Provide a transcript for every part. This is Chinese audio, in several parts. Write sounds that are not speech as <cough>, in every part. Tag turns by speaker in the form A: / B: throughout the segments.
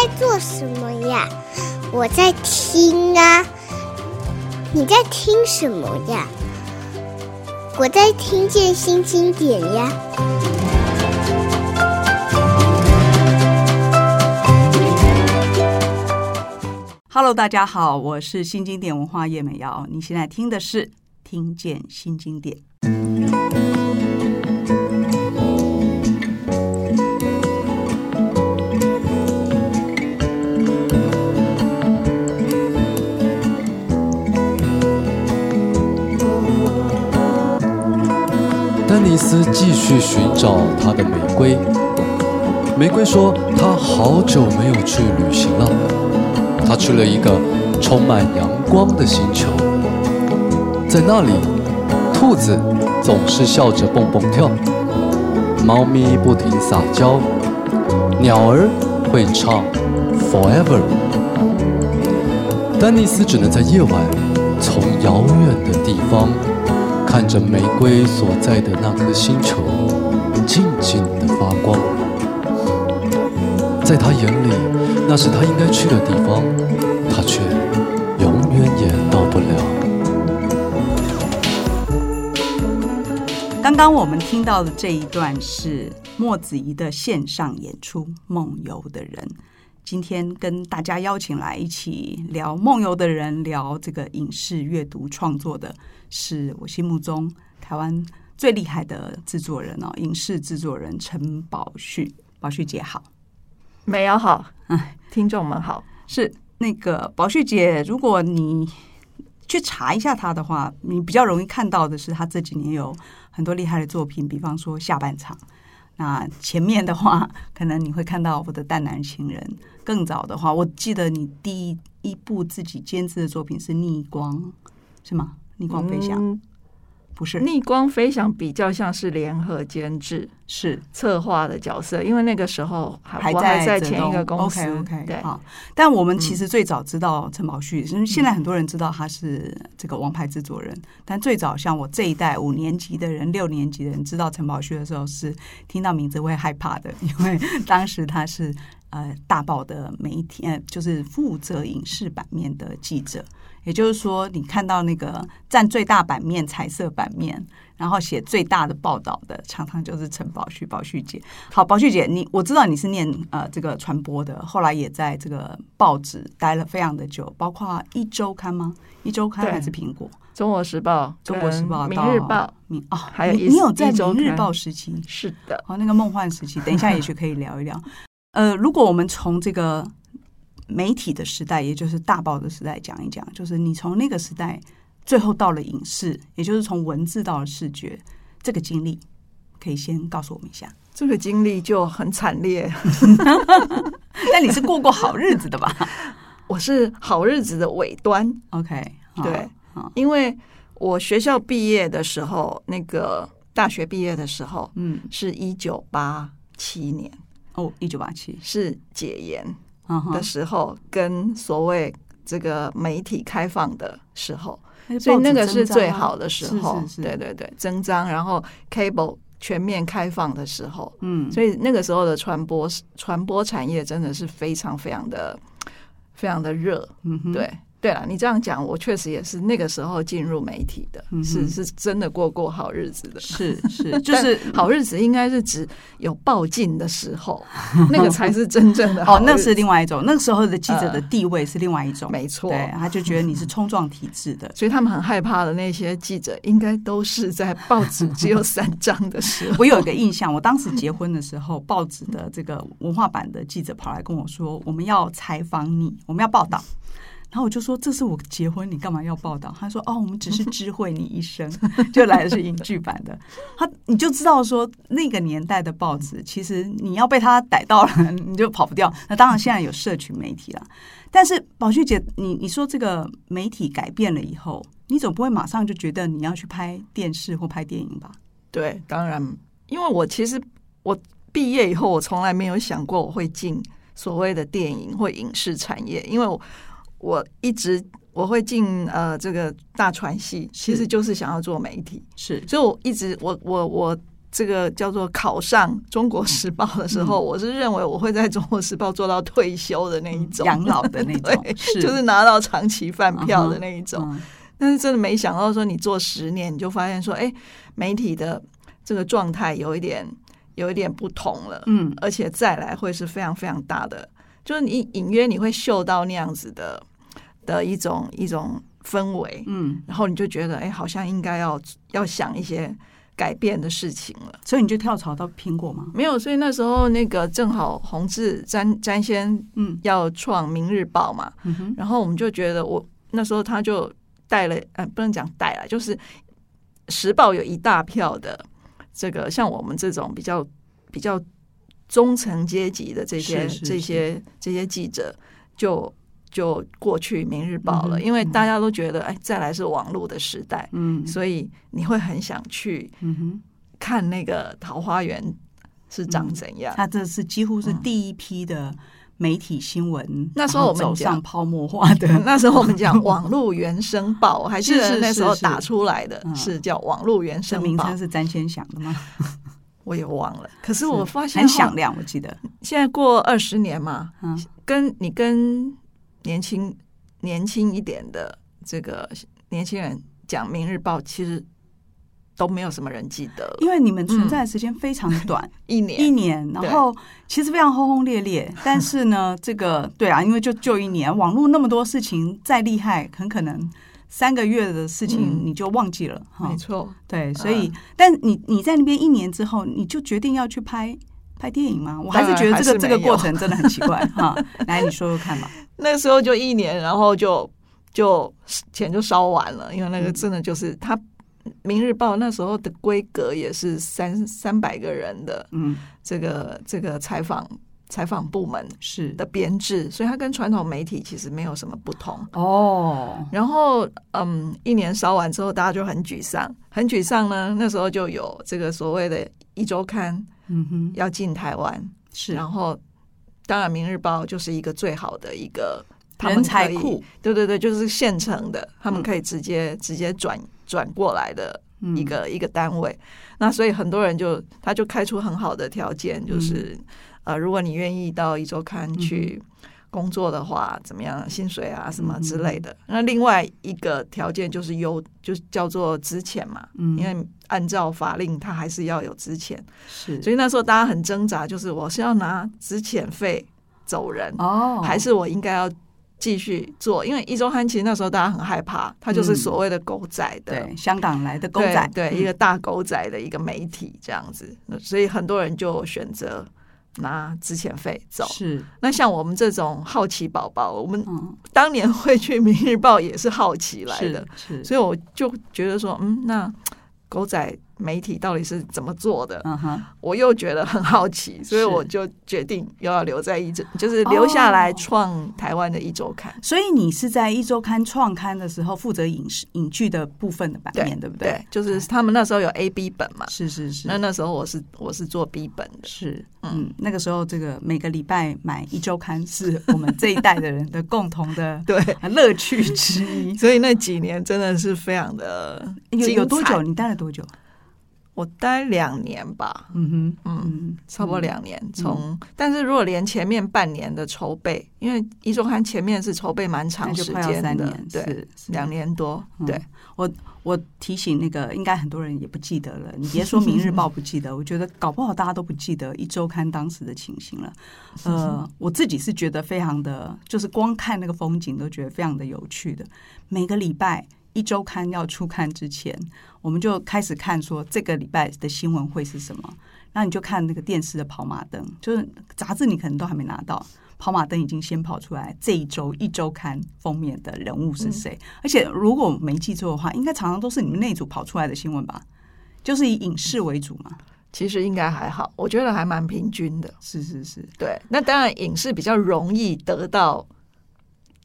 A: 在做什么呀？我在听啊。你在听什么呀？我在听见新经典呀。
B: Hello，大家好，我是新经典文化叶美瑶。你现在听的是《听见新经典》。
C: 继续寻找他的玫瑰。玫瑰说：“他好久没有去旅行了。他去了一个充满阳光的星球，在那里，兔子总是笑着蹦蹦跳，猫咪不停撒娇，鸟儿会唱 Forever。丹尼斯只能在夜晚，从遥远的地方。”看着玫瑰所在的那颗星球，静静的发光。在他眼里，那是他应该去的地方，他却永远也到不了。
B: 刚刚我们听到的这一段是莫子仪的线上演出《梦游的人》。今天跟大家邀请来一起聊《梦游的人》，聊这个影视阅读创作的。是我心目中台湾最厉害的制作人哦，影视制作人陈宝旭，宝旭姐好，
D: 美瑶好，嗯，听众们好，
B: 是那个宝旭姐，如果你去查一下她的话，你比较容易看到的是她这几年有很多厉害的作品，比方说下半场，那前面的话，可能你会看到我的淡男情人，更早的话，我记得你第一一部自己监制的作品是逆光，是吗？逆光飞翔，嗯、不是
D: 逆光飞翔，比较像是联合监制，
B: 是
D: 策划的角色。因为那个时候还还在，在前一个公司。
B: OK OK，
D: 对。
B: 啊，但我们其实最早知道陈宝旭，因为现在很多人知道他是这个王牌制作人。嗯、但最早像我这一代五年级的人、六年级的人知道陈宝旭的时候，是听到名字会害怕的，因为当时他是呃大报的媒体，呃，就是负责影视版面的记者。也就是说，你看到那个占最大版面、彩色版面，然后写最大的报道的，常常就是陈宝旭、宝旭姐。好，宝旭姐，你我知道你是念呃这个传播的，后来也在这个报纸待了非常的久，包括一周刊吗？一周刊还是苹果？
D: 中国时报、
B: 中国时报、
D: 明日报、
B: 明哦，还有你，你有在明日报时期？
D: 是的，
B: 哦，那个梦幻时期，等一下也许可以聊一聊。呃，如果我们从这个。媒体的时代，也就是大报的时代，讲一讲，就是你从那个时代最后到了影视，也就是从文字到了视觉，这个经历可以先告诉我们一下。
D: 这个经历就很惨烈，<laughs> <laughs>
B: 但你是过过好日子的吧？
D: 我是好日子的尾端。
B: OK，
D: 对，因为我学校毕业的时候，那个大学毕业的时候，嗯，是一九八七年。
B: 哦，一九八七。
D: 是解严。的时候，跟所谓这个媒体开放的时候，所以那个是最好的时候。对对对，增张，然后 cable 全面开放的时候，嗯，所以那个时候的传播传播产业真的是非常非常的非常的热，嗯，对。对了，你这样讲，我确实也是那个时候进入媒体的，嗯、是是真的过过好日子的，
B: 是是，<laughs> 就是
D: 好日子应该是指有报进的时候，<laughs> 那个才是真正的 <laughs> 好。
B: 哦，那是另外一种，那个时候的记者的地位是另外一种，
D: 呃、没错，
B: 对，他就觉得你是冲撞体制的，
D: 所以他们很害怕的那些记者，应该都是在报纸只有三张的时候。
B: 我有一个印象，我当时结婚的时候，报纸的这个文化版的记者跑来跟我说，我们要采访你，我们要报道。然后我就说：“这是我结婚，你干嘛要报道？”他说：“哦，我们只是知会你一声，<laughs> 就来的是影剧版的。”他你就知道说那个年代的报纸，其实你要被他逮到了，<laughs> 你就跑不掉。那当然现在有社群媒体了，但是宝旭姐，你你说这个媒体改变了以后，你总不会马上就觉得你要去拍电视或拍电影吧？
D: 对，当然，因为我其实我毕业以后，我从来没有想过我会进所谓的电影或影视产业，因为我。我一直我会进呃这个大传系，其实就是想要做媒体，
B: 是，
D: 所以我一直我我我这个叫做考上《中国时报》的时候，嗯、我是认为我会在《中国时报》做到退休的那一种，
B: 养老的那种，<laughs> 是。
D: 就是拿到长期饭票的那一种。
B: 嗯、
D: 但是真的没想到说，你做十年，你就发现说，哎，媒体的这个状态有一点有一点不同了，
B: 嗯，
D: 而且再来会是非常非常大的，就是你隐约你会嗅到那样子的的一种一种氛围，
B: 嗯，
D: 然后你就觉得，哎，好像应该要要想一些。改变的事情了，
B: 所以你就跳槽到苹果吗？
D: 没有，所以那时候那个正好洪志詹詹先嗯要创《明日报》嘛，然后我们就觉得我那时候他就带了，呃，不能讲带了，就是《时报》有一大票的这个像我们这种比较比较中层阶级的这些
B: 是是是
D: 这些这些记者就。就过去《明日报》了，
B: 嗯、
D: 因为大家都觉得，哎，再来是网络的时代，
B: 嗯，
D: 所以你会很想去，看那个桃花源是长怎样。
B: 他、嗯、这是几乎是第一批的媒体新闻，
D: 嗯、那时候我们
B: 走上泡沫化的。<laughs>
D: 那时候我们讲 <laughs> 网络原声报，我还记得那时候打出来的是叫网络原声报，
B: 名称是詹先想的吗？<laughs>
D: 我也忘了。可是我发现
B: 很响亮，我记得 <laughs>
D: 现在过二十年嘛，
B: 嗯，
D: 跟你跟。年轻年轻一点的这个年轻人讲《明日报》，其实都没有什么人记得，
B: 因为你们存在的时间非常短，<laughs> 嗯、
D: 一年
B: 一年，然后其实非常轰轰烈烈。<laughs> 但是呢，这个对啊，因为就就一年，网络那么多事情再厉害，很可能三个月的事情你就忘记了。
D: 没错，
B: 对，所以，但你你在那边一年之后，你就决定要去拍。拍电影吗？我还是觉得这个这个过程真的很奇怪 <laughs> 哈。来，你说说看吧。
D: 那时候就一年，然后就就钱就烧完了，因为那个真的就是他《明日报》那时候的规格也是三三百个人的，
B: 嗯，
D: 这个这个采访采访部门
B: 是
D: 的编制，所以它跟传统媒体其实没有什么不同
B: 哦。
D: 然后嗯，一年烧完之后，大家就很沮丧，很沮丧呢。那时候就有这个所谓的《一周刊》。
B: 嗯哼，
D: 要进台湾
B: 是，
D: 然后当然《明日报》就是一个最好的一个
B: 人才库，
D: 对对对，就是现成的，他们可以直接、嗯、直接转转过来的一个、嗯、一个单位。那所以很多人就他就开出很好的条件，就是、嗯、呃，如果你愿意到一周刊去。嗯工作的话怎么样？薪水啊什么之类的。嗯、那另外一个条件就是优，就是叫做资遣嘛。
B: 嗯，
D: 因为按照法令，他还是要有资遣。
B: 是，
D: 所以那时候大家很挣扎，就是我是要拿资遣费走人
B: 哦，
D: 还是我应该要继续做？因为一周刊其实那时候大家很害怕，它就是所谓的狗仔的，
B: 嗯、对香港来的狗仔，
D: 对，对、嗯、一个大狗仔的一个媒体这样子。所以很多人就选择。拿之前费走
B: 是，
D: 那像我们这种好奇宝宝，我们当年会去《明日报》也是好奇来的，
B: 是，是，
D: 所以我就觉得说，嗯，那狗仔。媒体到底是怎么做的？
B: 嗯哼，
D: 我又觉得很好奇，所以我就决定又要留在一周，就是留下来创台湾的一周刊。
B: 所以你是在一周刊创刊的时候负责影视影剧的部分的版面，对不对？
D: 对，就是他们那时候有 A、B 本嘛。
B: 是是是。
D: 那那时候我是我是做 B 本的。
B: 是，嗯，那个时候这个每个礼拜买一周刊是我们这一代的人的共同的 <laughs>
D: 对
B: 乐趣之一。<laughs>
D: 所以那几年真的是非常的
B: 有有多久？你待了多久？
D: 我待两年吧，
B: 嗯哼，
D: 嗯，差不多两年。从、嗯，但是如果连前面半年的筹备，因为一周刊前面是筹备蛮长时间的，对，两年多。
B: 嗯、
D: 对
B: 我，我提醒那个，应该很多人也不记得了。你别说《明日报》不记得，<laughs> 我觉得搞不好大家都不记得一周刊当时的情形了。<laughs> 呃，我自己是觉得非常的，就是光看那个风景都觉得非常的有趣的。每个礼拜。一周刊要出刊之前，我们就开始看说这个礼拜的新闻会是什么。那你就看那个电视的跑马灯，就是杂志你可能都还没拿到，跑马灯已经先跑出来。这一周一周刊封面的人物是谁？嗯、而且如果我没记错的话，应该常常都是你们那组跑出来的新闻吧？就是以影视为主嘛。
D: 其实应该还好，我觉得还蛮平均的。
B: 是是是，
D: 对。那当然，影视比较容易得到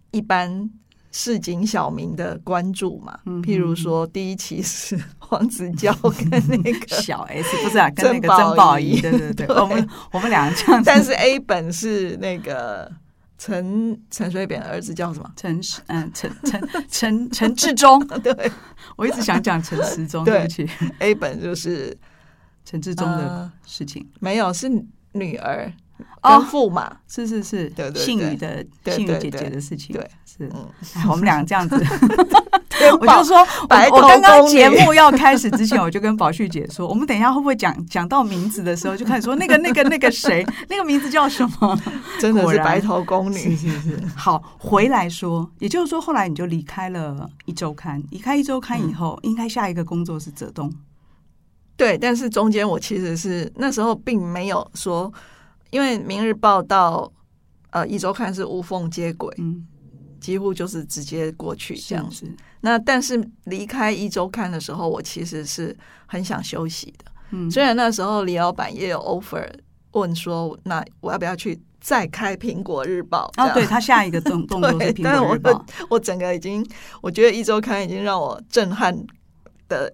D: 一般。市井小民的关注嘛，譬如说第一期是 <laughs> 黄子佼跟那个 <laughs>
B: 小 S，不是啊，跟那个曾宝仪，对对对，<laughs> 我们我们两个这样。
D: 但是 A 本是那个陈陈水扁的儿子叫什么？
B: 陈嗯陈陈陈陈志忠，
D: 对，
B: 我一直想讲陈时中，对不起。
D: A 本就是
B: 陈志忠的事情？
D: 没有，是女儿跟驸马，
B: 是是是，
D: 对对，
B: 信宇的信宇姐姐的事情，
D: 对，
B: 是，我们俩这样子。<laughs> 我就说，我刚刚节目要开始之前，我就跟宝旭姐说，我们等一下会不会讲讲到名字的时候，就开始说那个那个那个谁，那个名字叫什么？
D: 真的是白头宫女，
B: 是是是。好，回来说，也就是说，后来你就离开了一周刊，离开一周刊以后，应该下一个工作是泽东。
D: 对，但是中间我其实是那时候并没有说，因为《明日报》到呃一周刊是无缝接轨，嗯。几乎就是直接过去这样子。那但是离开一周刊的时候，我其实是很想休息的。嗯，虽然那时候李老板也有 offer 问说，那我要不要去再开苹果日报？
B: 啊，对他下一个动 <laughs> 动作是苹果日报。
D: 我我整个已经，我觉得一周刊已经让我震撼的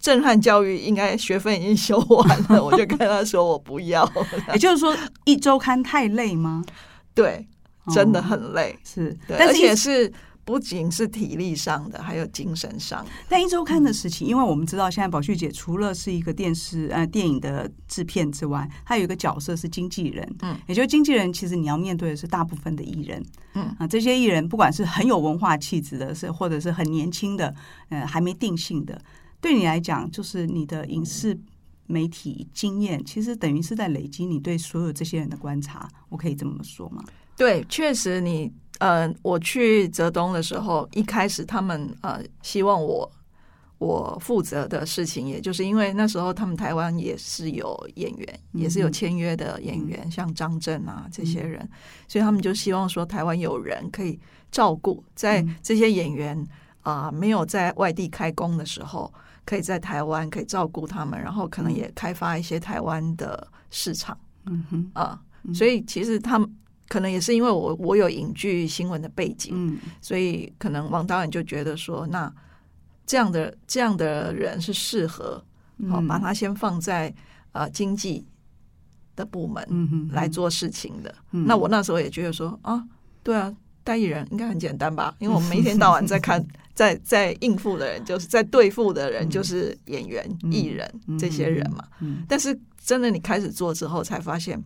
D: 震撼教育，应该学分已经修完了。我就跟他说我不要。<laughs>
B: 也就是说，一周刊太累吗？
D: 对。真的很累，哦、
B: 是，
D: 对但是也是不仅是体力上的，还有精神上。
B: 但一周刊的事情，嗯、因为我们知道，现在宝旭姐除了是一个电视呃电影的制片之外，她有一个角色是经纪人。嗯，也就是经纪人，其实你要面对的是大部分的艺人。嗯啊，这些艺人不管是很有文化气质的，是或者是很年轻的，呃，还没定性的，对你来讲，就是你的影视媒体经验，其实等于是在累积你对所有这些人的观察。我可以这么说吗？
D: 对，确实你，你呃，我去泽东的时候，一开始他们呃希望我我负责的事情，也就是因为那时候他们台湾也是有演员，嗯、也是有签约的演员，嗯、像张震啊这些人，嗯、所以他们就希望说台湾有人可以照顾，在这些演员啊、呃、没有在外地开工的时候，可以在台湾可以照顾他们，然后可能也开发一些台湾的市场，嗯哼啊，所以其实他们。可能也是因为我我有影剧新闻的背景，嗯，所以可能王导演就觉得说，那这样的这样的人是适合，好、嗯、把他先放在呃经济的部门来做事情的。嗯、哼那我那时候也觉得说啊，对啊，代艺人应该很简单吧？因为我们一天到晚在看，<laughs> 在在应付的人，就是在对付的人，就是演员、艺人、嗯、这些人嘛。嗯、但是真的你开始做之后，才发现。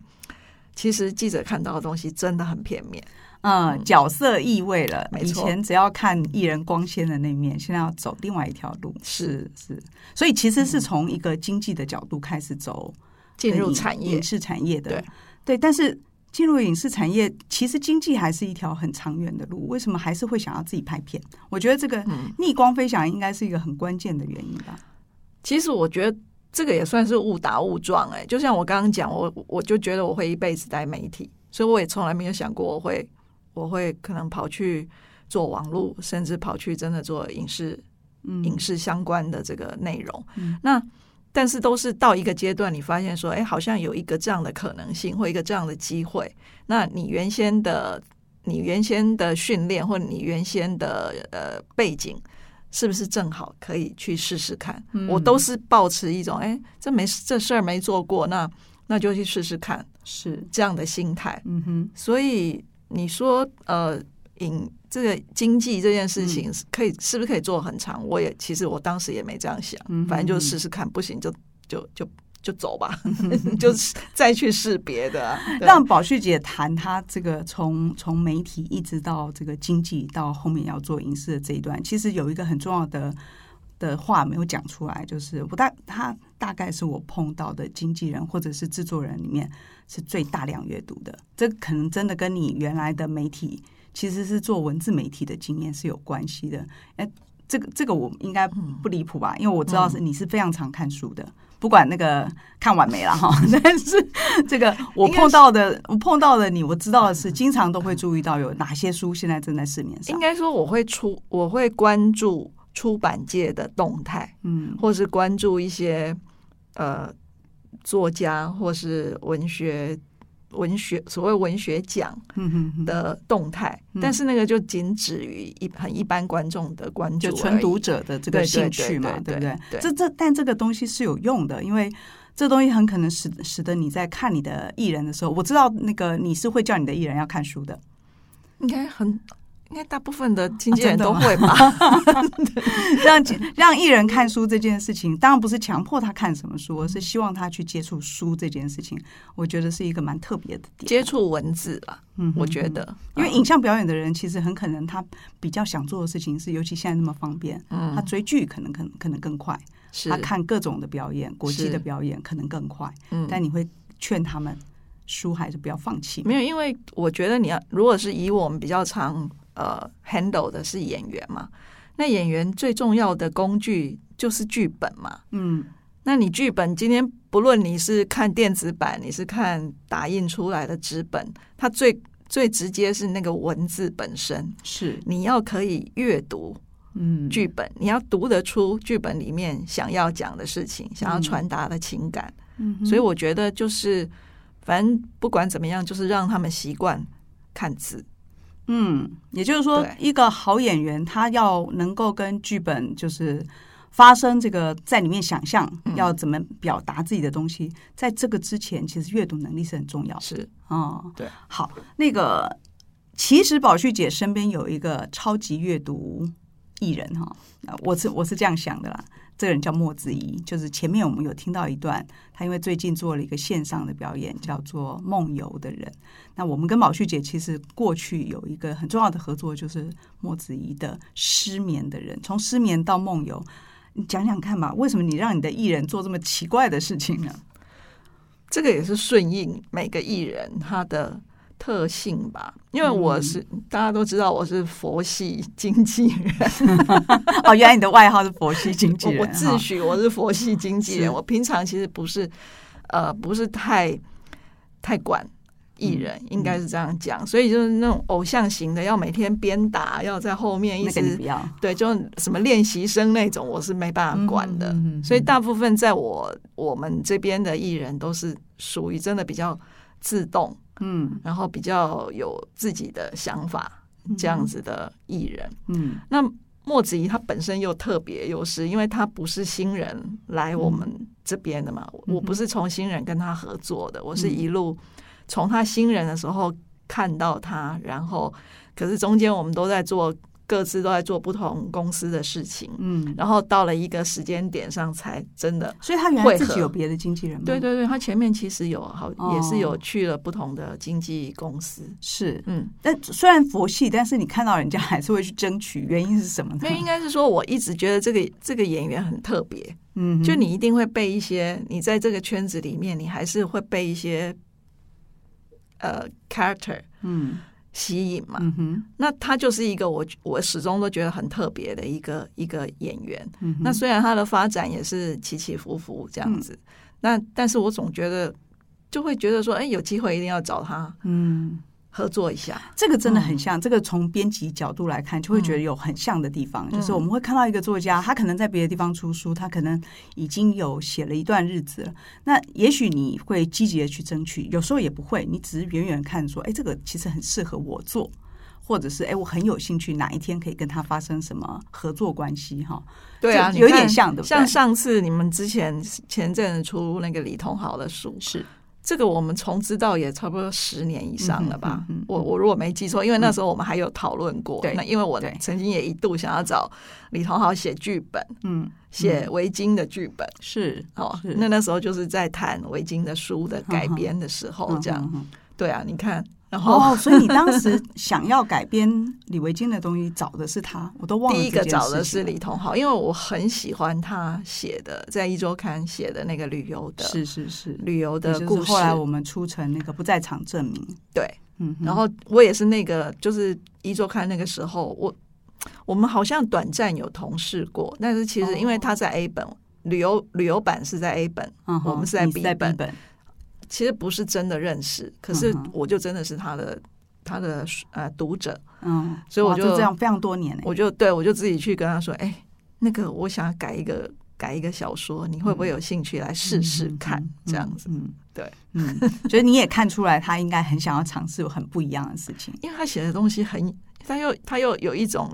D: 其实记者看到的东西真的很片面，
B: 嗯，角色意味了。以前只要看艺人光鲜的那面，现在要走另外一条路。是是，所以其实是从一个经济的角度开始走
D: 进入产业、
B: 影视产业的。
D: 对
B: 对，但是进入影视产业，其实经济还是一条很长远的路。为什么还是会想要自己拍片？我觉得这个逆光飞翔应该是一个很关键的原因吧。
D: 其实我觉得。这个也算是误打误撞哎，就像我刚刚讲，我我就觉得我会一辈子待媒体，所以我也从来没有想过我会我会可能跑去做网络，甚至跑去真的做影视、嗯、影视相关的这个内容。嗯、那但是都是到一个阶段，你发现说，哎，好像有一个这样的可能性，或一个这样的机会。那你原先的你原先的训练，或你原先的呃背景。是不是正好可以去试试看？嗯、我都是抱持一种，哎，这没这事儿没做过，那那就去试试看，是这样的心态。嗯哼，所以你说，呃，影这个经济这件事情，可以、嗯、是不是可以做很长？我也其实我当时也没这样想，嗯、反正就试试看，不行就就就。就就走吧，<laughs> 就是再去试别的、啊。
B: 让宝旭姐谈她这个从从媒体一直到这个经济，到后面要做影视的这一段，其实有一个很重要的的话没有讲出来，就是我大他大概是我碰到的经纪人或者是制作人里面是最大量阅读的。这可能真的跟你原来的媒体其实是做文字媒体的经验是有关系的。哎，这个这个我应该不离谱吧？因为我知道是你是非常常看书的。不管那个看完没了哈，<laughs> 但是这个我碰到的，我碰到的你，我知道的是，经常都会注意到有哪些书现在正在市面上。
D: 应该说，我会出，我会关注出版界的动态，嗯，或是关注一些呃作家或是文学。文学所谓文学奖的动态，但是那个就仅止于一很一般观众的关注，就
B: 纯读者的这个兴趣嘛，对不对？这这但这个东西是有用的，因为这东西很可能使使得你在看你的艺人的时候，我知道那个你是会叫你的艺人要看书的，
D: 应该很应该大部分的经纪人都会吧。<laughs>
B: 让让艺人看书这件事情，当然不是强迫他看什么书，而是希望他去接触书这件事情。我觉得是一个蛮特别的点，
D: 接触文字啊。嗯，我觉得，
B: 因为影像表演的人其实很可能他比较想做的事情是，尤其现在那么方便，嗯，他追剧可能可能可能更快，是他看各种的表演，国际的表演可能更快。嗯，但你会劝他们书还是不要放弃？
D: 没有，因为我觉得你要，如果是以我们比较常。呃，handle 的是演员嘛？那演员最重要的工具就是剧本嘛。嗯，那你剧本今天不论你是看电子版，你是看打印出来的纸本，它最最直接是那个文字本身。是你要可以阅读，嗯，剧本你要读得出剧本里面想要讲的事情，想要传达的情感。嗯，所以我觉得就是，反正不管怎么样，就是让他们习惯看字。
B: 嗯，也就是说，一个好演员他要能够跟剧本就是发生这个在里面想象要怎么表达自己的东西，在这个之前，其实阅读能力是很重要的。
D: 是，
B: 嗯，
D: 对。
B: 好，那个其实宝旭姐身边有一个超级阅读艺人哈，我是我是这样想的啦。这个人叫莫子怡，就是前面我们有听到一段，他因为最近做了一个线上的表演，叫做《梦游的人》。那我们跟宝旭姐其实过去有一个很重要的合作，就是莫子怡的《失眠的人》，从失眠到梦游，你讲讲看吧，为什么你让你的艺人做这么奇怪的事情呢？
D: 这个也是顺应每个艺人他的。特性吧，因为我是、嗯、大家都知道我是佛系经纪人。<laughs>
B: 哦，原来你的外号是佛系经纪人，
D: 我，自诩我是佛系经纪人。我平常其实不是呃不是太太管艺人，嗯、应该是这样讲，嗯、所以就是那种偶像型的，要每天鞭打，要在后面一直对，就什么练习生那种，我是没办法管的。所以大部分在我我们这边的艺人都是属于真的比较自动。嗯，然后比较有自己的想法，这样子的艺人。嗯，那莫子怡他本身又特别优势，因为他不是新人来我们这边的嘛，嗯、我不是从新人跟他合作的，我是一路从他新人的时候看到他，然后可是中间我们都在做。各自都在做不同公司的事情，嗯，然后到了一个时间点上才真的，
B: 所以他原来自己有别的经纪人吗？
D: 对对对，他前面其实有好也是有去了不同的经纪公司，
B: 是嗯，但虽然佛系，但是你看到人家还是会去争取，原因是什么呢？
D: 那应该是说，我一直觉得这个这个演员很特别，嗯，就你一定会被一些，你在这个圈子里面，你还是会被一些呃 character，嗯。吸引嘛，那他就是一个我我始终都觉得很特别的一个一个演员。嗯、那虽然他的发展也是起起伏伏这样子，嗯、那但是我总觉得就会觉得说，哎，有机会一定要找他。嗯。合作一下，
B: 这个真的很像。嗯、这个从编辑角度来看，就会觉得有很像的地方。嗯、就是我们会看到一个作家，他可能在别的地方出书，他可能已经有写了一段日子了。那也许你会积极的去争取，有时候也不会，你只是远远看说，哎，这个其实很适合我做，或者是哎，我很有兴趣，哪一天可以跟他发生什么合作关系？哈，
D: 对啊，
B: 有点像的。
D: 像上次你们之前前阵子出那个李同豪的书是。这个我们从知道也差不多十年以上了吧？我我如果没记错，因为那时候我们还有讨论过。那因为我曾经也一度想要找李同豪写剧本，嗯，写维京的剧本是哦。那那时候就是在谈维京的书的改编的时候，这样。对啊，你看。然后、
B: 哦，所以你当时想要改编李维京的东西，找的是他，我都忘了。
D: 第一个找的是李同豪，因为我很喜欢他写的，在一周刊写的那个旅游的，
B: 是是是
D: 旅游的故事。
B: 后来我们出成那个不在场证明，
D: 对，嗯。然后我也是那个，就是一周刊那个时候，我我们好像短暂有同事过，但是其实因为他在 A 本，旅游旅游版是在 A 本，嗯、哼我们是在 B 本。其实不是真的认识，可是我就真的是他的、嗯、他的呃读者，嗯，所以我就，
B: 就这样非常多年，
D: 我就对我就自己去跟他说，哎，那个我想要改一个改一个小说，你会不会有兴趣来试试看？嗯、这样子，嗯，对，
B: 嗯，觉得你也看出来他应该很想要尝试很不一样的事情，
D: 因为他写的东西很，他又他又有一种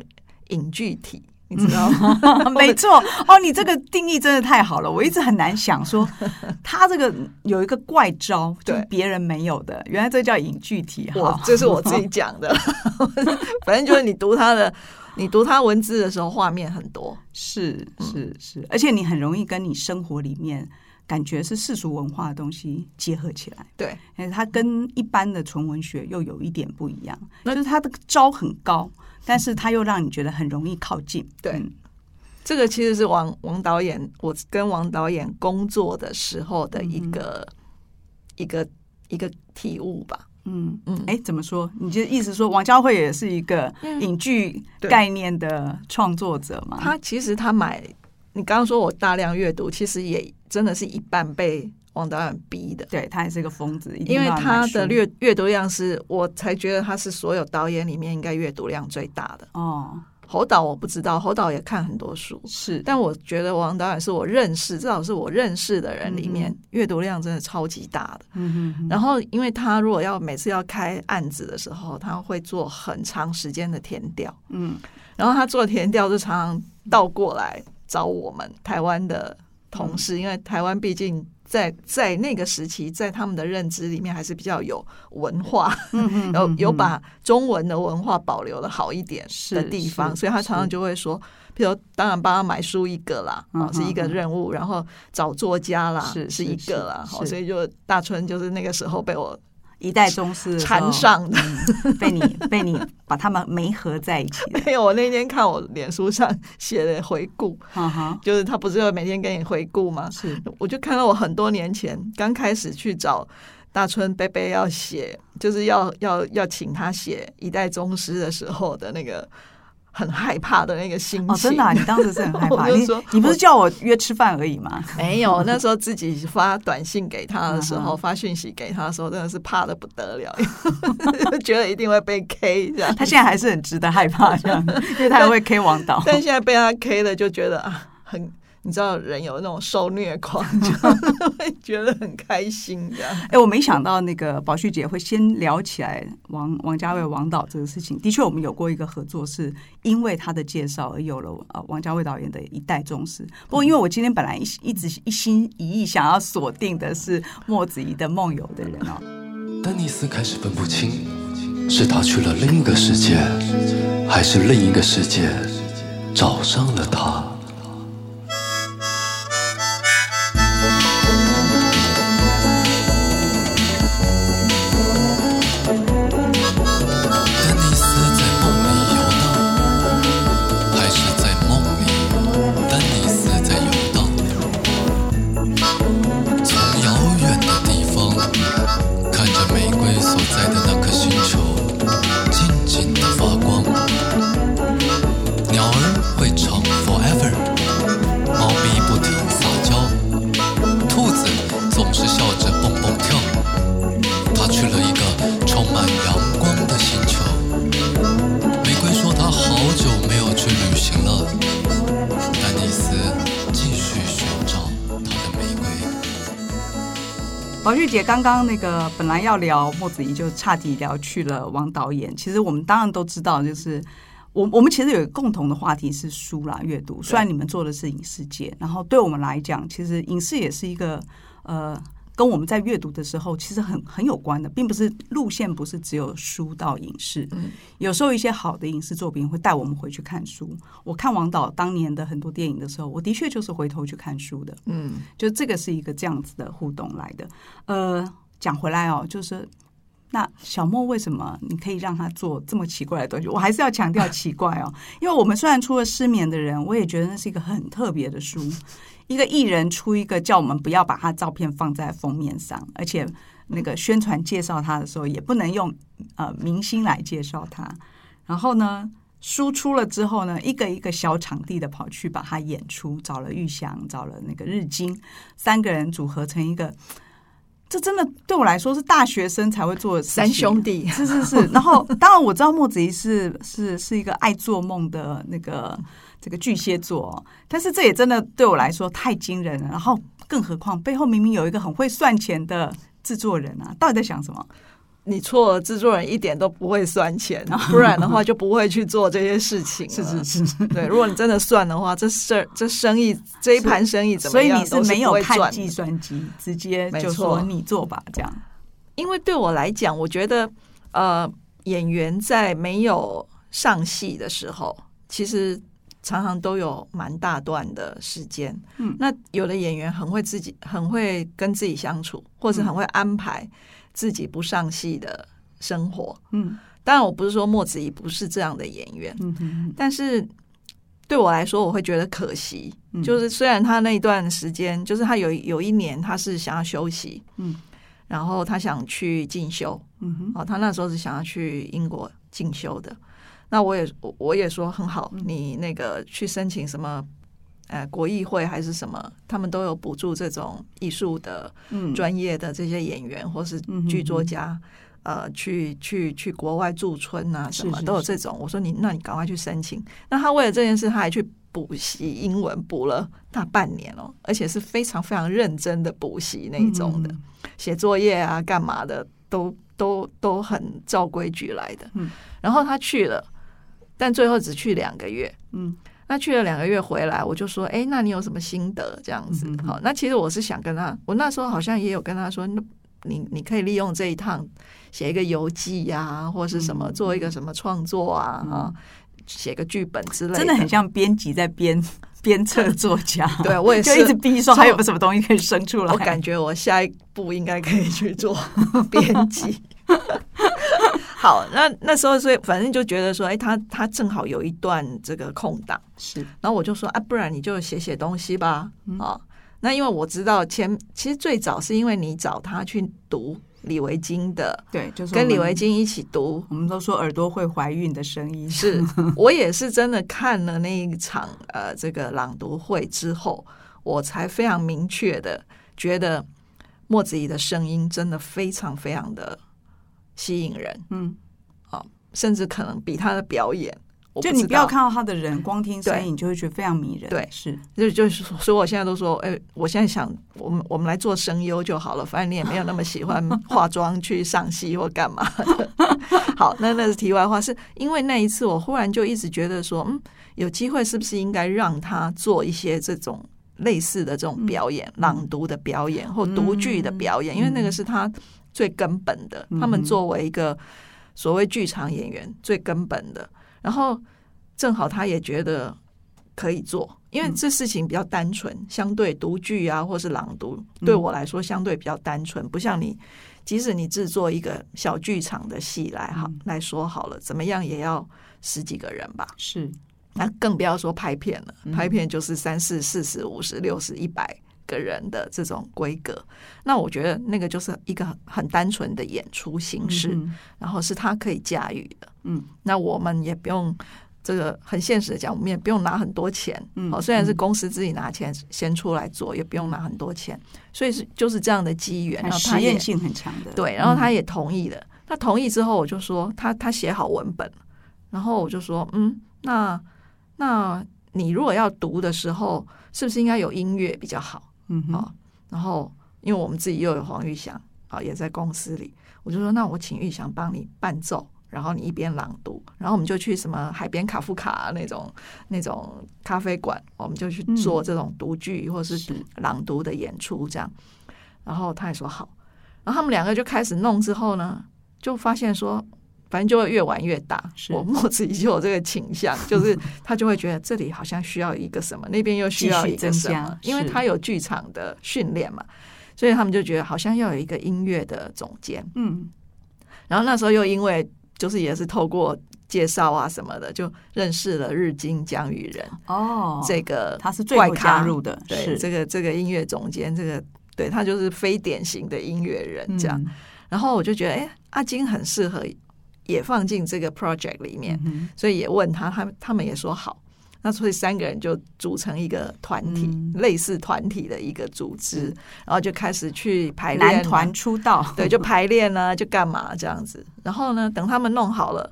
D: 隐具体你知道吗？<laughs>
B: 没错哦，你这个定义真的太好了。我一直很难想说，<laughs> 他这个有一个怪招，对别人没有的。原来这叫隐具体哈，
D: 这是我自己讲的。<laughs> 反正就是你读他的，你读他文字的时候，画面很多，
B: 是是是，而且你很容易跟你生活里面感觉是世俗文化的东西结合起来。
D: 对，
B: 它跟一般的纯文学又有一点不一样，那就是他的招很高。但是他又让你觉得很容易靠近。
D: 对，嗯、这个其实是王王导演，我跟王导演工作的时候的一个、嗯、一个一个体悟吧。
B: 嗯嗯，哎、嗯，怎么说？你就意思说王家慧也是一个影剧概念的创作者吗？
D: 他其实他买，你刚刚说我大量阅读，其实也真的是一半被。王导演逼的，
B: 对，他也是个疯子，
D: 因为他的阅阅读量是我才觉得他是所有导演里面应该阅读量最大的。哦，侯导我不知道，侯导也看很多书，
B: 是，
D: 但我觉得王导演是我认识，至少是我认识的人里面阅读量真的超级大的。嗯哼，然后因为他如果要每次要开案子的时候，他会做很长时间的填调，嗯，然后他做填调就常常倒过来找我们台湾的同事，因为台湾毕竟。在在那个时期，在他们的认知里面，还是比较有文化，有有把中文的文化保留的好一点的地方，所以他常常就会说，譬如当然帮他买书一个啦，啊是一个任务，然后找作家啦是是一个啦，好，所以就大春就是那个时候被我。
B: 一代宗师
D: 缠上的，
B: 被你 <laughs> 被你把他们媒合在一起。<laughs>
D: 没有，我那天看我脸书上写的回顾，就是他不是有每天给你回顾吗？是，我就看到我很多年前刚开始去找大春贝贝要写，就是要要要请他写一代宗师的时候的那个。很害怕的那个心情，
B: 哦，真的，啊，你当时是很 <laughs> 害怕。你你不是叫我约吃饭而已吗？<laughs>
D: 没有，那时候自己发短信给他的时候，发讯息给他的时候，真的是怕的不得了，<laughs> 觉得一定会被 K 这样。他
B: 现在还是很值得害怕这样，因为他还会 K 王导。
D: 但现在被他 K 了，就觉得啊，很。你知道人有那种受虐狂，<laughs> 就会觉得很开心这样。
B: 哎，我没想到那个宝旭姐会先聊起来王王家卫王导这个事情。的确，我们有过一个合作，是因为他的介绍而有了呃王家卫导演的一代宗师。不过，因为我今天本来一一直一心一意想要锁定的是莫子仪的《梦游的人》哦。
C: 丹尼斯开始分不清，是他去了另一个世界，还是另一个世界找上了他。
B: 刚刚那个本来要聊莫子仪，就差点聊去了王导演。其实我们当然都知道，就是我我们其实有一个共同的话题是书啦，阅读。虽然你们做的是影视界，然后对我们来讲，其实影视也是一个呃。跟我们在阅读的时候，其实很很有关的，并不是路线不是只有书到影视。嗯，有时候一些好的影视作品会带我们回去看书。我看王导当年的很多电影的时候，我的确就是回头去看书的。嗯，就这个是一个这样子的互动来的。呃，讲回来哦，就是那小莫为什么你可以让他做这么奇怪的东西？我还是要强调奇怪哦，因为我们虽然出了失眠的人，我也觉得那是一个很特别的书。一个艺人出一个叫我们不要把他照片放在封面上，而且那个宣传介绍他的时候也不能用呃明星来介绍他。然后呢，输出了之后呢，一个一个小场地的跑去把他演出，找了玉祥，找了那个日金，三个人组合成一个，这真的对我来说是大学生才会做的
D: 三兄弟，
B: 是是是。然后当然我知道莫子怡是是是一个爱做梦的那个。这个巨蟹座，但是这也真的对我来说太惊人了。然后，更何况背后明明有一个很会算钱的制作人啊，到底在想什么？
D: 你错了，制作人一点都不会算钱，不然的话就不会去做这些事情。<laughs>
B: 是是是，
D: 对。如果你真的算的话，这事儿这生意这一盘生意怎么样？所以你是没有看
B: 计算机，直接就说你做吧，这样。
D: 因为对我来讲，我觉得呃，演员在没有上戏的时候，其实常常都有蛮大段的时间。嗯，那有的演员很会自己，很会跟自己相处，或是很会安排。自己不上戏的生活，嗯，当然我不是说莫子怡不是这样的演员，嗯哼，但是对我来说，我会觉得可惜，嗯，就是虽然他那一段时间，就是他有有一年他是想要休息，嗯，然后他想去进修，嗯哼，哦，他那时候是想要去英国进修的，那我也我也说很好，你那个去申请什么？呃，国艺会还是什么，他们都有补助这种艺术的专业的这些演员、嗯、或是剧作家，嗯、呃，去去去国外驻村啊，什么都有这种。我说你，那你赶快去申请。那他为了这件事，他还去补习英文，补了大半年哦，而且是非常非常认真的补习那一种的，写、嗯、作业啊，干嘛的都都都很照规矩来的。嗯，然后他去了，但最后只去两个月。嗯。那去了两个月回来，我就说：“哎，那你有什么心得？这样子，好。那其实我是想跟他，我那时候好像也有跟他说，那你你可以利用这一趟写一个游记呀、啊，或是什么做一个什么创作啊，嗯、啊，写个剧本之类的，
B: 真的很像编辑在编鞭策作家。
D: 对我也是，
B: 就一直逼说还有什么东西可以生出来。
D: 我感觉我下一步应该可以去做编辑。<laughs> ”好，那那时候所以反正就觉得说，哎、欸，他他正好有一段这个空档，是，然后我就说，啊，不然你就写写东西吧，啊、嗯。哦，那因为我知道前其实最早是因为你找他去读李维京的，
B: 对，就是
D: 跟李维京一起读，
B: 我们都说耳朵会怀孕的声音，
D: 是我也是真的看了那一场呃这个朗读会之后，我才非常明确的觉得莫子怡的声音真的非常非常的。吸引人，嗯，啊，甚至可能比他的表演，
B: 就你不要看到他的人，光听声音，你就会觉得非常迷人。
D: 对，
B: 是，
D: 就就是，所以我现在都说，哎、欸，我现在想，我们我们来做声优就好了，反正你也没有那么喜欢化妆去上戏或干嘛。的。<laughs> 好，那那是题外话，是因为那一次我忽然就一直觉得说，嗯，有机会是不是应该让他做一些这种类似的这种表演，嗯、朗读的表演或读剧的表演，嗯、因为那个是他。最根本的，他们作为一个所谓剧场演员，最根本的。然后正好他也觉得可以做，因为这事情比较单纯，相对读剧啊，或是朗读，对我来说相对比较单纯，不像你，即使你制作一个小剧场的戏来好来说好了，怎么样也要十几个人吧？是，那更不要说拍片了，拍片就是三四、四十、五十、六十、一百。个人的这种规格，那我觉得那个就是一个很单纯的演出形式，嗯、然后是他可以驾驭的。嗯，那我们也不用这个很现实的讲，我们也不用拿很多钱。嗯，好，虽然是公司自己拿钱先出来做，也不用拿很多钱，所以是就是这样的机缘。然后
B: 实验性很强的，
D: 对，然后他也同意了。他同意之后，我就说他他写好文本，然后我就说嗯，那那你如果要读的时候，是不是应该有音乐比较好？嗯，好，然后因为我们自己又有黄玉祥啊，也在公司里，我就说那我请玉祥帮你伴奏，然后你一边朗读，然后我们就去什么海边卡夫卡那种那种咖啡馆，我们就去做这种读剧或是朗读的演出，这样。然后他也说好，然后他们两个就开始弄之后呢，就发现说。反正就会越玩越大。我墨子仪就有这个倾向，就是他就会觉得这里好像需要一个什么，那边又需要一个什么，因为他有剧场的训练嘛，所以他们就觉得好像要有一个音乐的总监。嗯，然后那时候又因为就是也是透过介绍啊什么的，就认识了日金江雨人。哦，这个
B: 他是最后加入的，
D: 对，这个这个音乐总监，这个对他就是非典型的音乐人这样。然后我就觉得，哎，阿金很适合。也放进这个 project 里面，嗯、所以也问他，他他们也说好。那所以三个人就组成一个团体，嗯、类似团体的一个组织，嗯、然后就开始去排练。
B: 男团出道，
D: 对，就排练呢，就干嘛这样子。然后呢，等他们弄好了，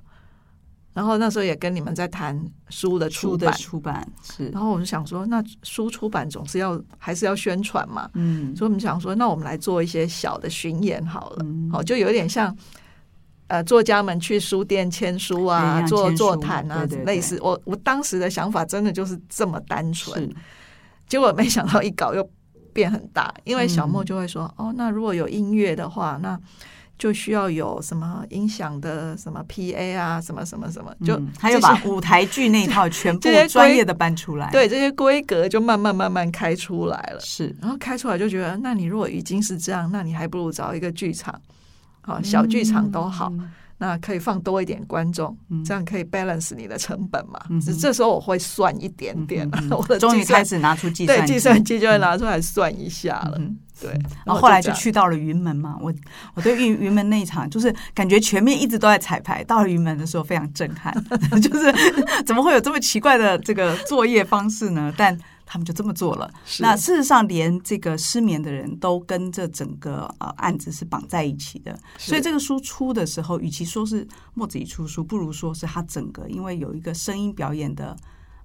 D: 然后那时候也跟你们在谈书的出版，
B: 出版是。
D: 然后我就想说，那书出版总是要还是要宣传嘛，嗯，所以我们想说，那我们来做一些小的巡演好了，嗯、好，就有点像。呃作家们去书店签书啊，做座谈啊，对对对类似。我我当时的想法真的就是这么单纯，<laughs> 结果没想到一搞又变很大，因为小莫就会说：“嗯、哦，那如果有音乐的话，那。”就需要有什么音响的什么 PA 啊，什么什么什么，就、嗯、
B: 还有把舞台剧那 <laughs> 一套全部专业的搬出来，
D: 对这些规格就慢慢慢慢开出来了。
B: 是，
D: 然后开出来就觉得，那你如果已经是这样，那你还不如找一个剧场，啊，小剧场都好。嗯那可以放多一点观众，嗯、这样可以 balance 你的成本嘛？嗯、这时候我会算一点点，嗯、<laughs> 我的
B: 终于开始拿出计算
D: 对计算机就会拿出来算一下了。嗯、对，
B: 然后后来就去到了云门嘛。我我对云云门那一场，就是感觉全面一直都在彩排，到了云门的时候非常震撼，<laughs> 就是 <laughs> 怎么会有这么奇怪的这个作业方式呢？但他们就这么做了。那事实上，连这个失眠的人都跟这整个呃案子是绑在一起的。所以这个书出的时候，与其说是墨子怡出书，不如说是他整个，因为有一个声音表演的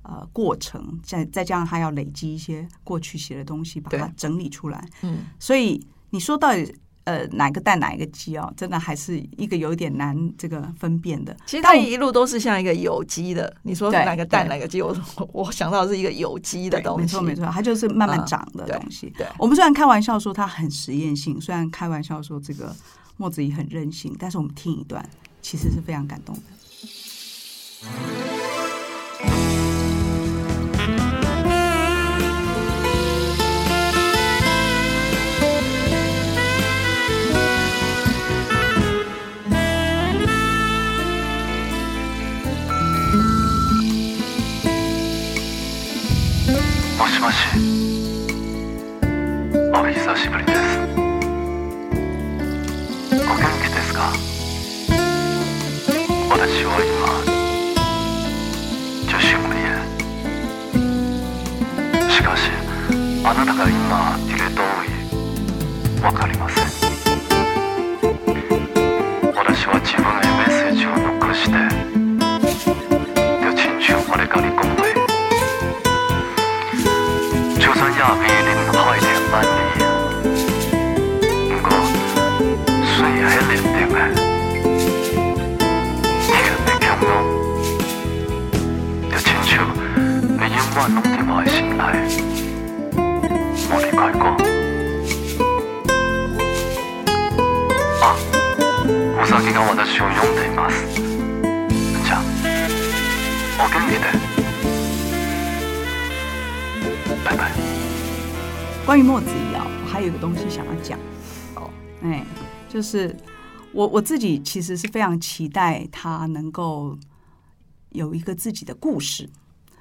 B: 呃过程，再再加上他要累积一些过去写的东西，把它整理出来。嗯，所以你说到底。呃，哪个蛋哪一个鸡哦，真的还是一个有点难这个分辨的。
D: 其实它一路都是像一个有机的。你说哪个蛋哪个鸡，我 <laughs> 我想到是一个有机的东西。
B: 没错没错，它就是慢慢长的东西。对，我们虽然开玩笑说它很实验性，虽然开玩笑说这个墨子怡很任性，但是我们听一段，其实是非常感动的。
E: しもしお久しぶりです。お元気ですか？私は今受信へしかしあなたが今いる通りわかりません。私は自分へメッセージを残して有请求我的咖喱公会下比，我哋。おが私をんでいます。じゃあ、お。
B: 关于墨子仪啊，我还有一个东西想要讲哦，哎，就是我我自己其实是非常期待他能够有一个自己的故事。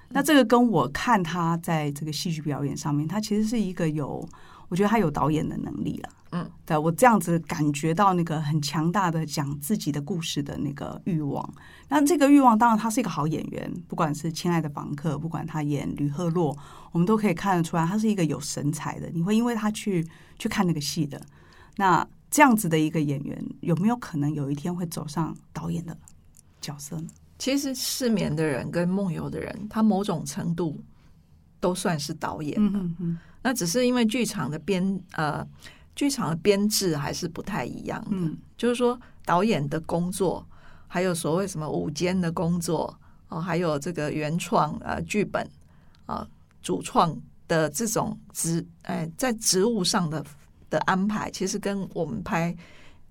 B: 那这个跟我看他在这个戏剧表演上面，他其实是一个有，我觉得他有导演的能力了。嗯，对，我这样子感觉到那个很强大的讲自己的故事的那个欲望。那这个欲望，当然他是一个好演员，不管是《亲爱的房客》，不管他演吕赫洛，我们都可以看得出来，他是一个有神采的。你会因为他去去看那个戏的。那这样子的一个演员，有没有可能有一天会走上导演的角色呢？
D: 其实失眠的人跟梦游的人，他某种程度都算是导演。嗯嗯嗯。那只是因为剧场的编呃。剧场的编制还是不太一样的，嗯，就是说导演的工作，还有所谓什么舞间的工作哦，还有这个原创呃剧本啊主创的这种职哎，在职务上的的安排，其实跟我们拍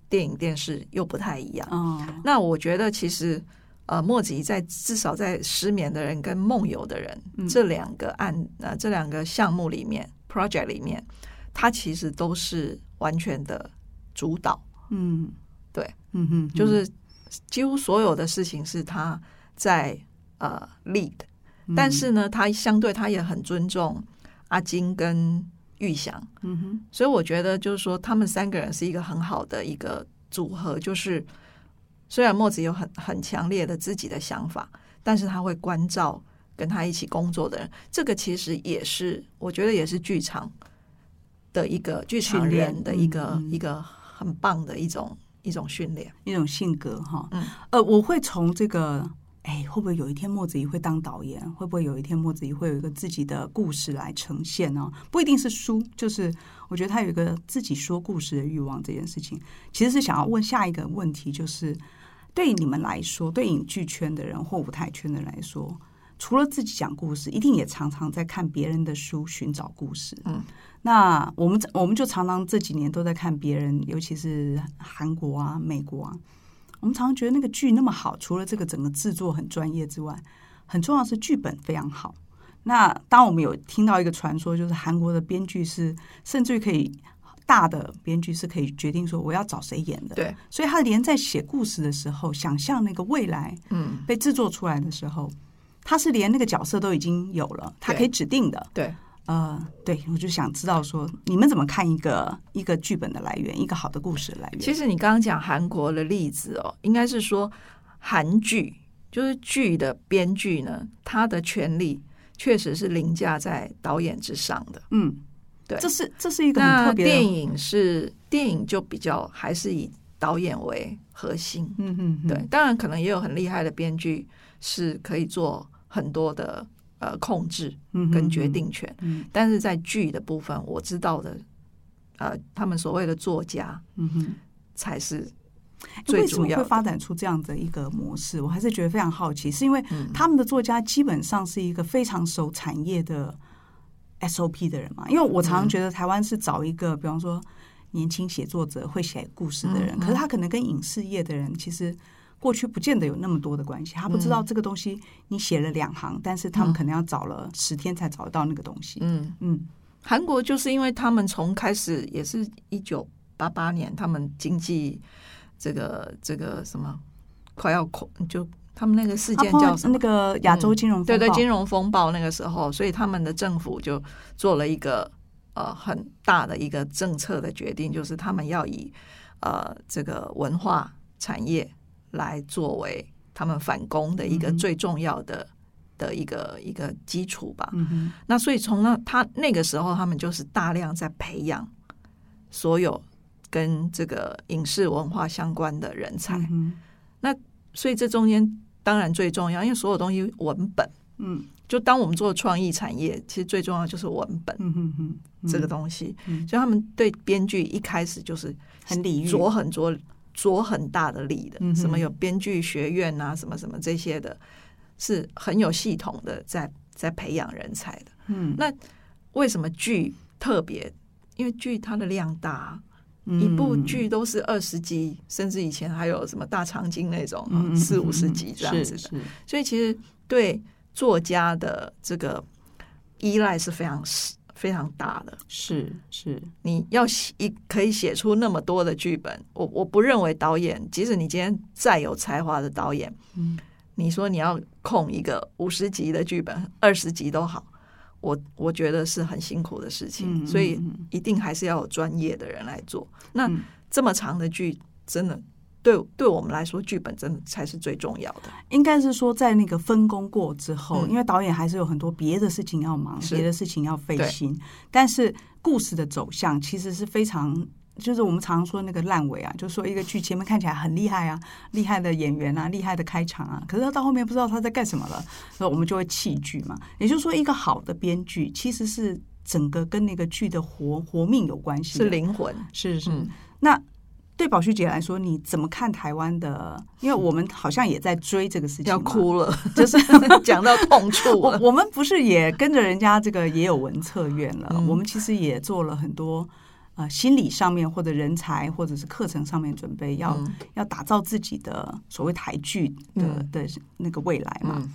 D: 电影电视又不太一样。哦，那我觉得其实呃，莫子仪在至少在失眠的人跟梦游的人，嗯，这两个案呃这两个项目里面 project 里面。他其实都是完全的主导，嗯，对，嗯哼，就是几乎所有的事情是他在呃 lead，但是呢，他相对他也很尊重阿金跟玉祥，嗯哼，所以我觉得就是说他们三个人是一个很好的一个组合，就是虽然墨子有很很强烈的自己的想法，但是他会关照跟他一起工作的人，这个其实也是我觉得也是剧场。的一个剧场人的一个、嗯、一个很棒的一种一种训练，
B: 一种性格哈。嗯，呃，我会从这个，哎，会不会有一天莫子怡会当导演？会不会有一天莫子怡会有一个自己的故事来呈现呢？不一定是书，就是我觉得他有一个自己说故事的欲望。这件事情其实是想要问下一个问题，就是对你们来说，对影剧圈的人或舞台圈的人来说，除了自己讲故事，一定也常常在看别人的书，寻找故事。嗯，那我们我们就常常这几年都在看别人，尤其是韩国啊、美国啊，我们常常觉得那个剧那么好，除了这个整个制作很专业之外，很重要是剧本非常好。那当我们有听到一个传说，就是韩国的编剧是甚至于可以大的编剧是可以决定说我要找谁演的，
D: 对，
B: 所以他连在写故事的时候，想象那个未来，嗯，被制作出来的时候。他是连那个角色都已经有了，他可以指定的。
D: 对，
B: 呃，对，我就想知道说，你们怎么看一个一个剧本的来源，一个好的故事的来源？
D: 其实你刚刚讲韩国的例子哦，应该是说韩剧就是剧的编剧呢，他的权利确实是凌驾在导演之上的。嗯，对，
B: 这是这是一个很特别的。
D: 电影是电影就比较还是以导演为核心。嗯嗯，对，当然可能也有很厉害的编剧是可以做。很多的呃控制跟决定权，嗯、哼但是在剧的部分，我知道的呃，他们所谓的作家，嗯哼，才是。
B: 为什么会发展出这样的一个模式？我还是觉得非常好奇，是因为他们的作家基本上是一个非常熟产业的 SOP 的人嘛？因为我常常觉得台湾是找一个，比方说年轻写作者会写故事的人，可是他可能跟影视业的人其实。过去不见得有那么多的关系，他不知道这个东西你写了两行，嗯、但是他们可能要找了十天才找得到那个东西。嗯嗯，
D: 韩国就是因为他们从开始也是一九八八年，他们经济这个这个什么快要恐，就他们那个事件叫什么？
B: 那个亚洲金融风暴、嗯、
D: 对对金融风暴那个时候，所以他们的政府就做了一个呃很大的一个政策的决定，就是他们要以呃这个文化产业。来作为他们反攻的一个最重要的的一个一个基础吧。嗯、那所以从那他那个时候，他们就是大量在培养所有跟这个影视文化相关的人才。嗯、那所以这中间当然最重要，因为所有东西文本，嗯，就当我们做创意产业，其实最重要就是文本，嗯哼哼，这个东西。嗯、所以他们对编剧一开始就是
B: 很礼遇，
D: 着很着。着很大的力的，什么有编剧学院啊，什么什么这些的，是很有系统的在在培养人才的。嗯，那为什么剧特别？因为剧它的量大，嗯、一部剧都是二十集，甚至以前还有什么大长今那种、嗯、四五十集这样子的。所以其实对作家的这个依赖是非常非常大的，
B: 是是，
D: 你要写一可以写出那么多的剧本，我我不认为导演，即使你今天再有才华的导演，嗯，你说你要控一个五十集的剧本，二十集都好，我我觉得是很辛苦的事情，嗯、所以一定还是要有专业的人来做。那、嗯、这么长的剧，真的。对，对我们来说，剧本真的才是最重要的。
B: 应该是说，在那个分工过之后，嗯、因为导演还是有很多别的事情要忙，是别的事情要费心。但是故事的走向其实是非常，就是我们常常说那个烂尾啊，就是说一个剧前面看起来很厉害啊，厉害的演员啊，厉害的开场啊，可是他到后面不知道他在干什么了，所以我们就会弃剧嘛。也就是说，一个好的编剧其实是整个跟那个剧的活活命有关系，
D: 是灵魂，
B: 是是。嗯、那。对宝旭姐来说，你怎么看台湾的？因为我们好像也在追这个事情，
D: 要哭了，就是讲到痛处。<laughs>
B: 我我们不是也跟着人家这个也有文策院了？嗯、我们其实也做了很多呃心理上面或者人才或者是课程上面准备，要、嗯、要打造自己的所谓台剧的、嗯、的那个未来嘛。嗯、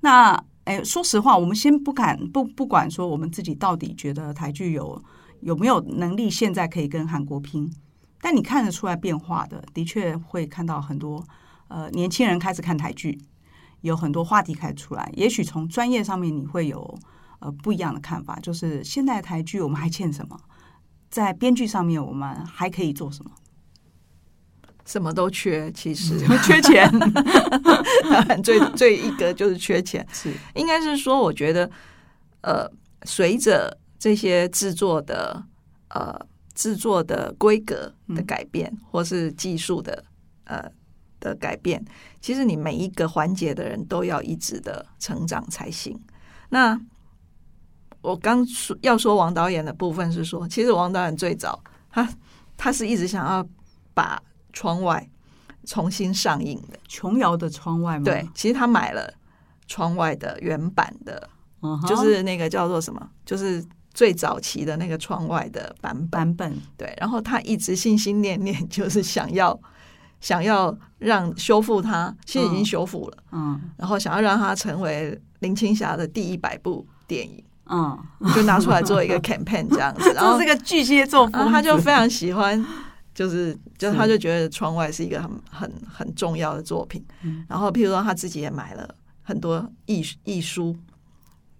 B: 那哎，说实话，我们先不敢不不管说我们自己到底觉得台剧有有没有能力，现在可以跟韩国拼。但你看得出来变化的，的确会看到很多呃年轻人开始看台剧，有很多话题开始出来。也许从专业上面你会有呃不一样的看法，就是现在台剧我们还欠什么？在编剧上面我们还可以做什么？
D: 什么都缺，其实 <laughs>
B: 缺钱。
D: 当 <laughs> 然最最一个就是缺钱，
B: 是
D: 应该是说，我觉得呃，随着这些制作的呃。制作的规格的改变，或是技术的呃的改变，其实你每一个环节的人都要一直的成长才行。那我刚说要说王导演的部分是说，其实王导演最早他他是一直想要把窗外重新上映的
B: 琼瑶的窗外吗？
D: 对，其实他买了窗外的原版的，就是那个叫做什么，就是最早期的那个窗外的版本
B: 版本。
D: 对，然后他一直心心念念，就是想要 <laughs> 想要让修复它，其实已经修复了，嗯，然后想要让它成为林青霞的第一百部电影。嗯，就拿出来做一个 campaign 这样子，<laughs> 然后
B: 这个巨蟹座，
D: 他就非常喜欢，就是就他就觉得窗外是一个很很很重要的作品。然后，譬如说他自己也买了很多艺艺书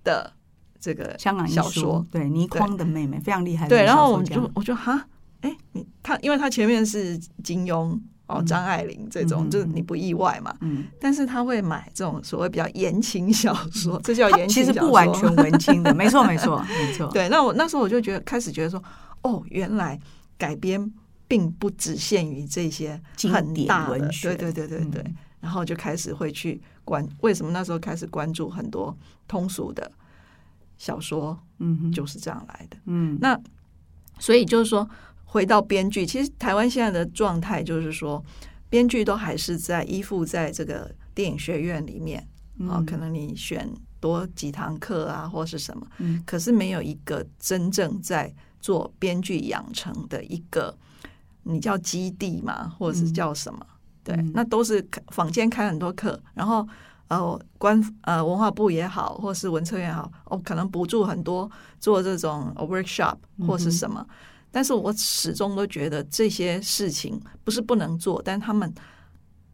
D: 的这个
B: 香港小说，对倪匡的妹妹非常厉害。
D: 对，然后我们就我就哈，哎，你他因为他前面是金庸。哦，张爱玲这种、嗯、就是你不意外嘛？嗯，但是他会买这种所谓比较言情小说，嗯、这叫言情小说，
B: 其实不完全文青的，没错，没错，<laughs> 没错。
D: 对，那我那时候我就觉得开始觉得说，哦，原来改编并不只限于这些很大的，对对对对对。嗯、然后就开始会去关，为什么那时候开始关注很多通俗的小说？嗯，就是这样来的。嗯，那所以就是说。回到编剧，其实台湾现在的状态就是说，编剧都还是在依附在这个电影学院里面啊，可能你选多几堂课啊，或是什么，可是没有一个真正在做编剧养成的一个，你叫基地嘛，或者是叫什么？对，那都是坊间开很多课，然后呃，官呃文化部也好，或是文策院也好，哦，可能补助很多做这种 workshop 或是什么。但是我始终都觉得这些事情不是不能做，但他们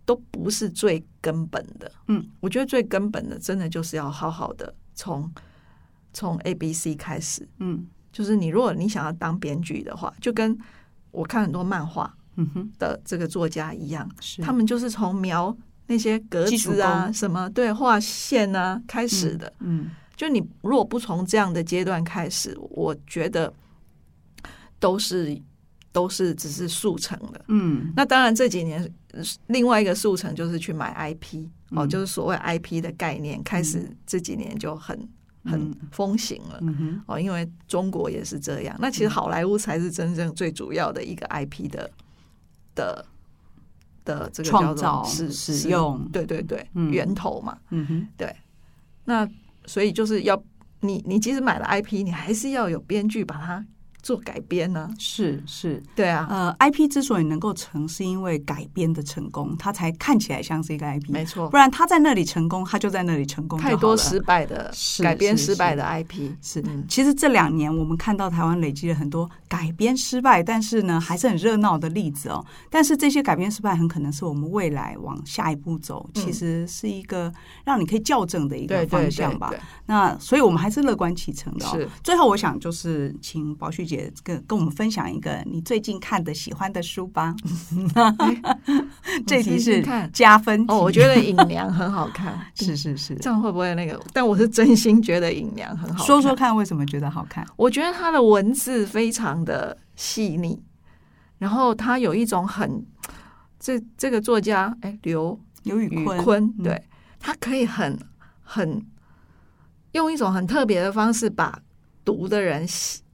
D: 都不是最根本的。嗯，我觉得最根本的，真的就是要好好的从从 A B C 开始。嗯，就是你如果你想要当编剧的话，就跟我看很多漫画的这个作家一样，是他们就是从描那些格子啊什么对画线啊开始的。嗯，就你如果不从这样的阶段开始，我觉得。都是都是只是速成的，嗯，那当然这几年另外一个速成就是去买 IP、嗯、哦，就是所谓 IP 的概念，开始这几年就很、嗯、很风行了，嗯、哦，因为中国也是这样。那其实好莱坞才是真正最主要的一个 IP 的的的这个创造、使使用，对对对，嗯、源头嘛，嗯哼，对。那所以就是要你你即使买了 IP，你还是要有编剧把它。做改编呢？
B: 是是，
D: 对啊。
B: 呃，IP 之所以能够成，是因为改编的成功，它才看起来像是一个 IP。
D: 没错，
B: 不然他在那里成功，他就在那里成功。
D: 太多失败的改编失败的 IP
B: 是。其实这两年我们看到台湾累积了很多改编失败，但是呢还是很热闹的例子哦。但是这些改编失败很可能是我们未来往下一步走，其实是一个让你可以校正的一个方向吧。那所以我们还是乐观其成的。是。最后我想就是请宝旭姐。跟跟我们分享一个你最近看的喜欢的书吧。<laughs> 这题是加分
D: 哦，我觉得《隐娘》很好看。<laughs>
B: 是是是，
D: 这样会不会那个？但我是真心觉得《隐娘》很好看。
B: 说说看，为什么觉得好看？
D: 我觉得他的文字非常的细腻，然后他有一种很这这个作家哎，刘刘宇坤，对，他可以很很用一种很特别的方式把读的人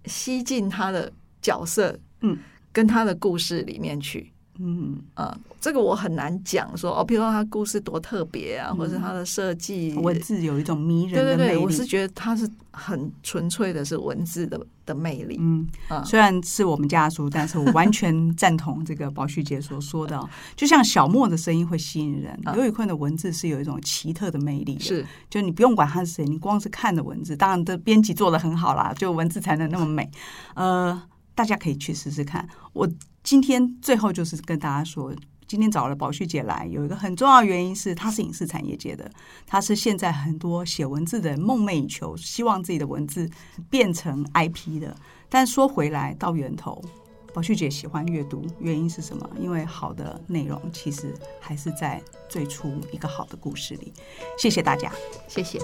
D: 吸进他的角色，嗯，跟他的故事里面去，嗯啊，这个我很难讲说哦，比如说他故事多特别啊，嗯、或者是他的设计
B: 文字有一种迷人的魅力。
D: 对对对，我是觉得他是很纯粹的，是文字的的魅力。嗯
B: 啊，虽然是我们家的书，但是我完全赞同这个宝旭姐所说的，<laughs> 就像小莫的声音会吸引人，刘宇坤的文字是有一种奇特的魅力的。是，就你不用管他是谁，你光是看的文字，当然的编辑做的很好啦，就文字才能那么美。呃。大家可以去试试看。我今天最后就是跟大家说，今天找了宝旭姐来，有一个很重要的原因是，她是影视产业界的，她是现在很多写文字的人梦寐以求，希望自己的文字变成 IP 的。但说回来，到源头，宝旭姐喜欢阅读，原因是什么？因为好的内容其实还是在最初一个好的故事里。谢谢大家，
D: 谢谢。